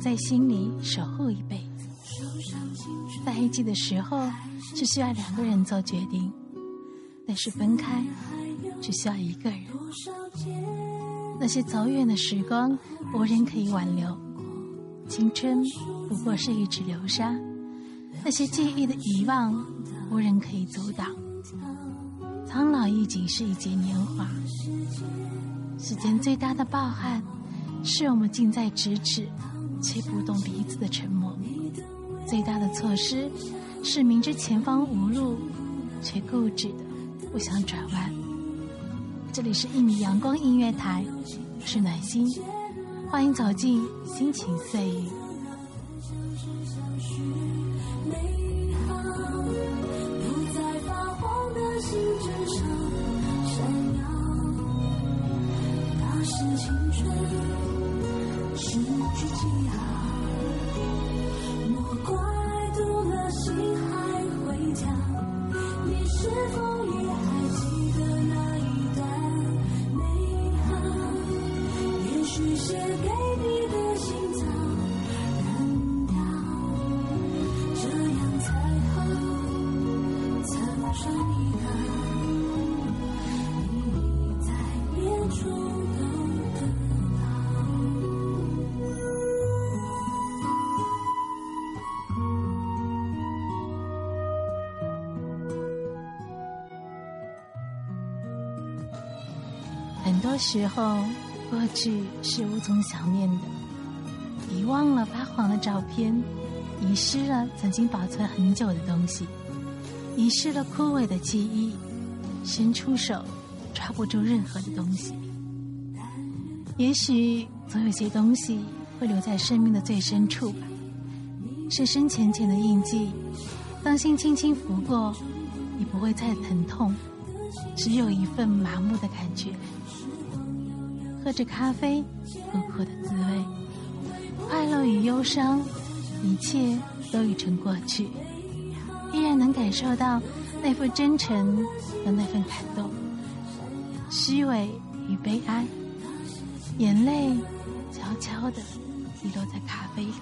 在心里守护一辈子。在一起的时候，只需要两个人做决定；但是分开，只需要一个人。那些走远的时光，无人可以挽留；青春不过是一池流沙，那些记忆的遗忘，无人可以阻挡。苍老亦仅是一劫年华，世间最大的抱憾，是我们近在咫尺，却不懂彼此的沉默；最大的错失，是明知前方无路，却固执的不想转弯。这里是一米阳光音乐台，我是暖心，欢迎走进心情碎语。很多时候，过去是无从想念的，遗忘了发黄的照片，遗失了曾经保存很久的东西，遗失了枯萎的记忆，伸出手抓不住任何的东西。也许总有些东西会留在生命的最深处吧，深深浅浅的印记，当心轻轻拂过，你不会再疼痛，只有一份麻木的感觉。喝着咖啡，苦苦的滋味，快乐与忧伤，一切都已成过去，能感受到那份真诚和那份感动，虚伪与悲哀，眼泪悄悄地滴落在咖啡里。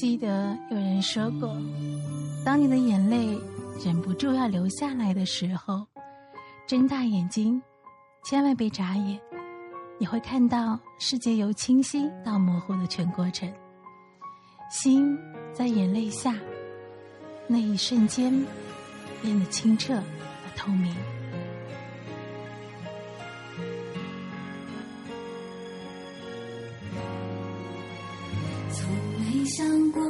记得有人说过，当你的眼泪忍不住要流下来的时候，睁大眼睛，千万别眨眼，你会看到世界由清晰到模糊的全过程。心在眼泪下，那一瞬间，变得清澈而透明。想过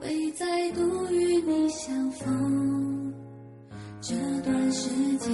会再度与你相逢，这段时间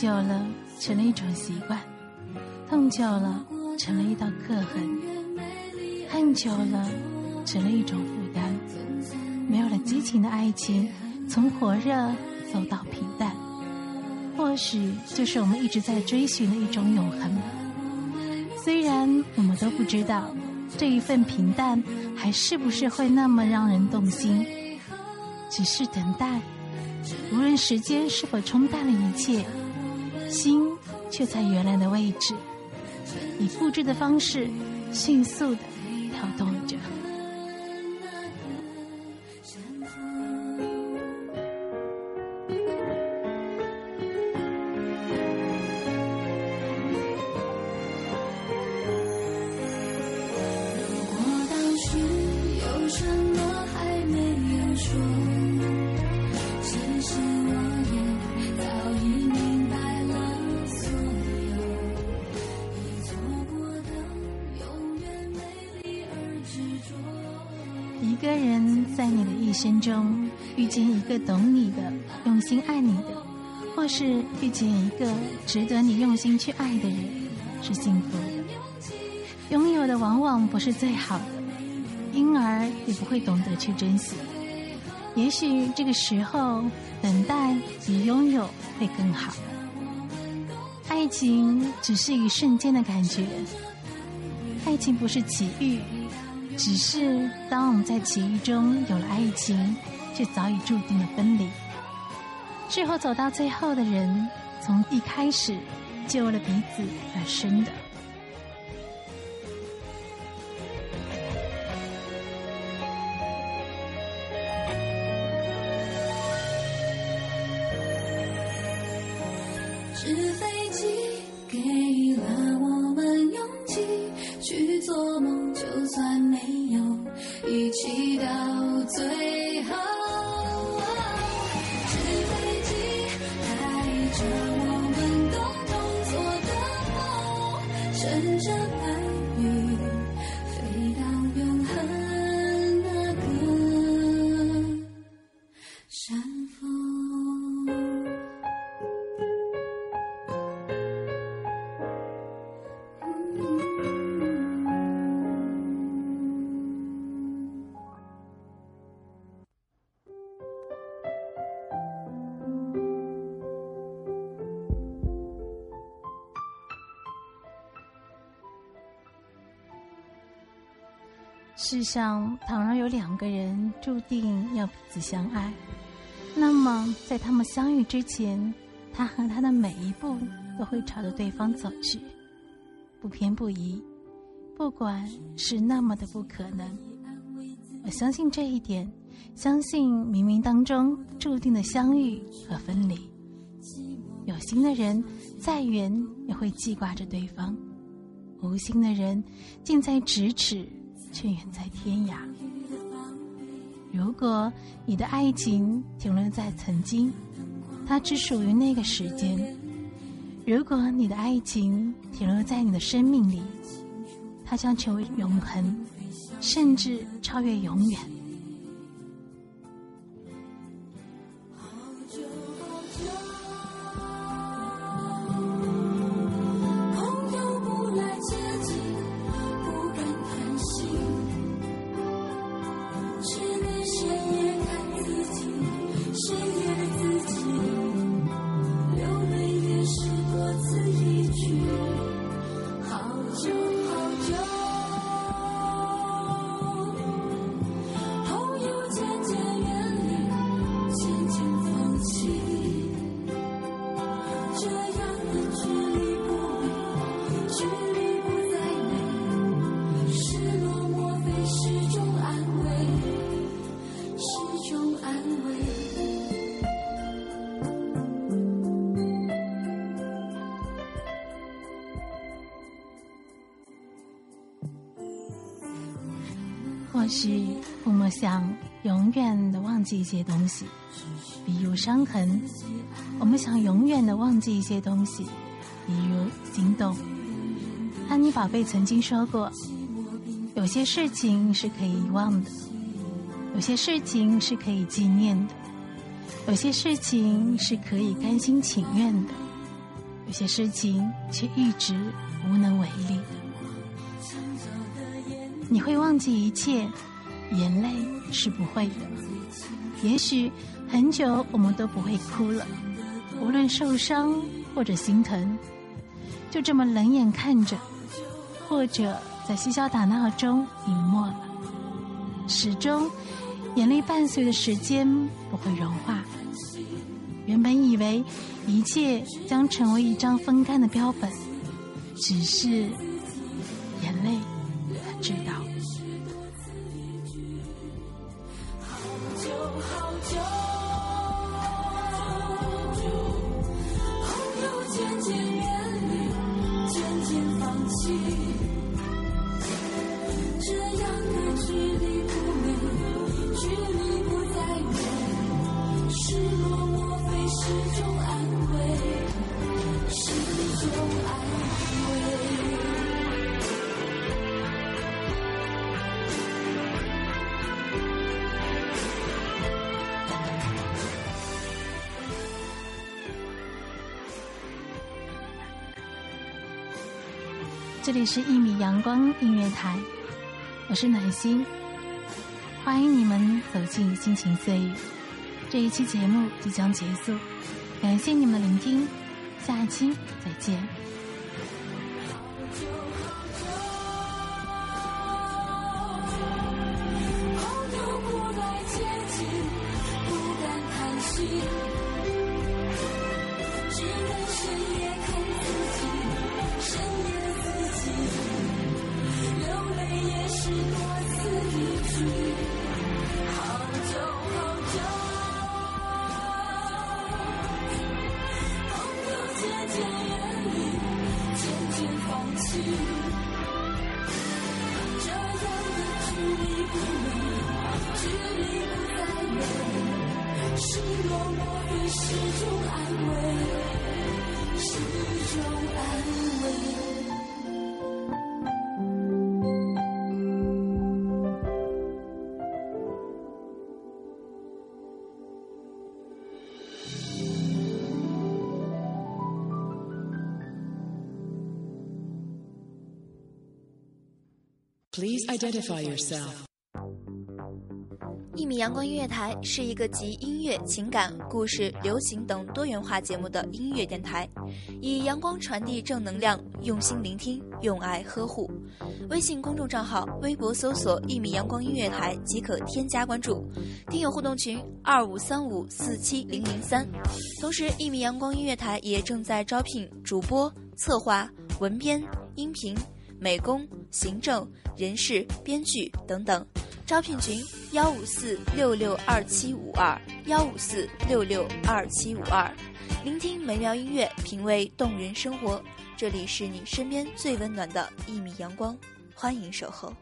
久了成了一种习惯，痛久了成了一道刻痕，恨久了成了一种负担。没有了激情的爱情，从火热走到平淡，或许就是我们一直在追寻的一种永恒。虽然我们都不知道这一份平淡还是不是会那么让人动心，只是等待，无论时间是否冲淡了一切，心却在原来的位置，以复制的方式迅速的跳动着。生中遇见一个懂你的、用心爱你的，或是遇见一个值得你用心去爱的人，是幸福的。拥有的往往不是最好的，因而也不会懂得去珍惜。也许这个时候，等待比拥有会更好。爱情只是一瞬间的感觉，爱情不是奇遇。只是当我们在奇遇中有了爱情，却早已注定了分离。最后走到最后的人，从一开始就为了彼此而生的。世上倘若有两个人注定要彼此相爱，那么在他们相遇之前，他和他的每一步都会朝着对方走去，不偏不倚，不管是那么的不可能。我相信这一点，相信冥冥当中注定的相遇和分离。有心的人再远也会记挂着对方，无心的人近在咫尺。却远在天涯。如果你的爱情停留在曾经，它只属于那个时间；如果你的爱情停留在你的生命里，它将成为永恒，甚至超越永远。许我们想永远的忘记一些东西，比如伤痕；我们想永远的忘记一些东西，比如心动。安妮宝贝曾经说过：“有些事情是可以遗忘的，有些事情是可以纪念的，有些事情是可以甘心情愿的，有些事情却一直无能为力。”你会忘记一切，眼泪是不会的。也许很久我们都不会哭了，无论受伤或者心疼，就这么冷眼看着，或者在嬉笑打闹中隐没了。始终，眼泪伴随的时间不会融化。原本以为一切将成为一张风干的标本，只是眼泪。这里是《一米阳光音乐台》，我是暖心，欢迎你们走进心情岁月。这一期节目即将结束，感谢你们聆听，下一期再见。Please identify yourself. 一米阳光音乐台是一个集音乐、情感、故事、流行等多元化节目的音乐电台，以阳光传递正能量，用心聆听，用爱呵护。微信公众账号、微博搜索“一米阳光音乐台”即可添加关注。听友互动群：二五三五四七零零三。同时，一米阳光音乐台也正在招聘主播、策划、文编、音频。美工、行政、人事、编剧等等，招聘群幺五四六六二七五二幺五四六六二七五二，聆听美妙音乐，品味动人生活，这里是你身边最温暖的一米阳光，欢迎守候。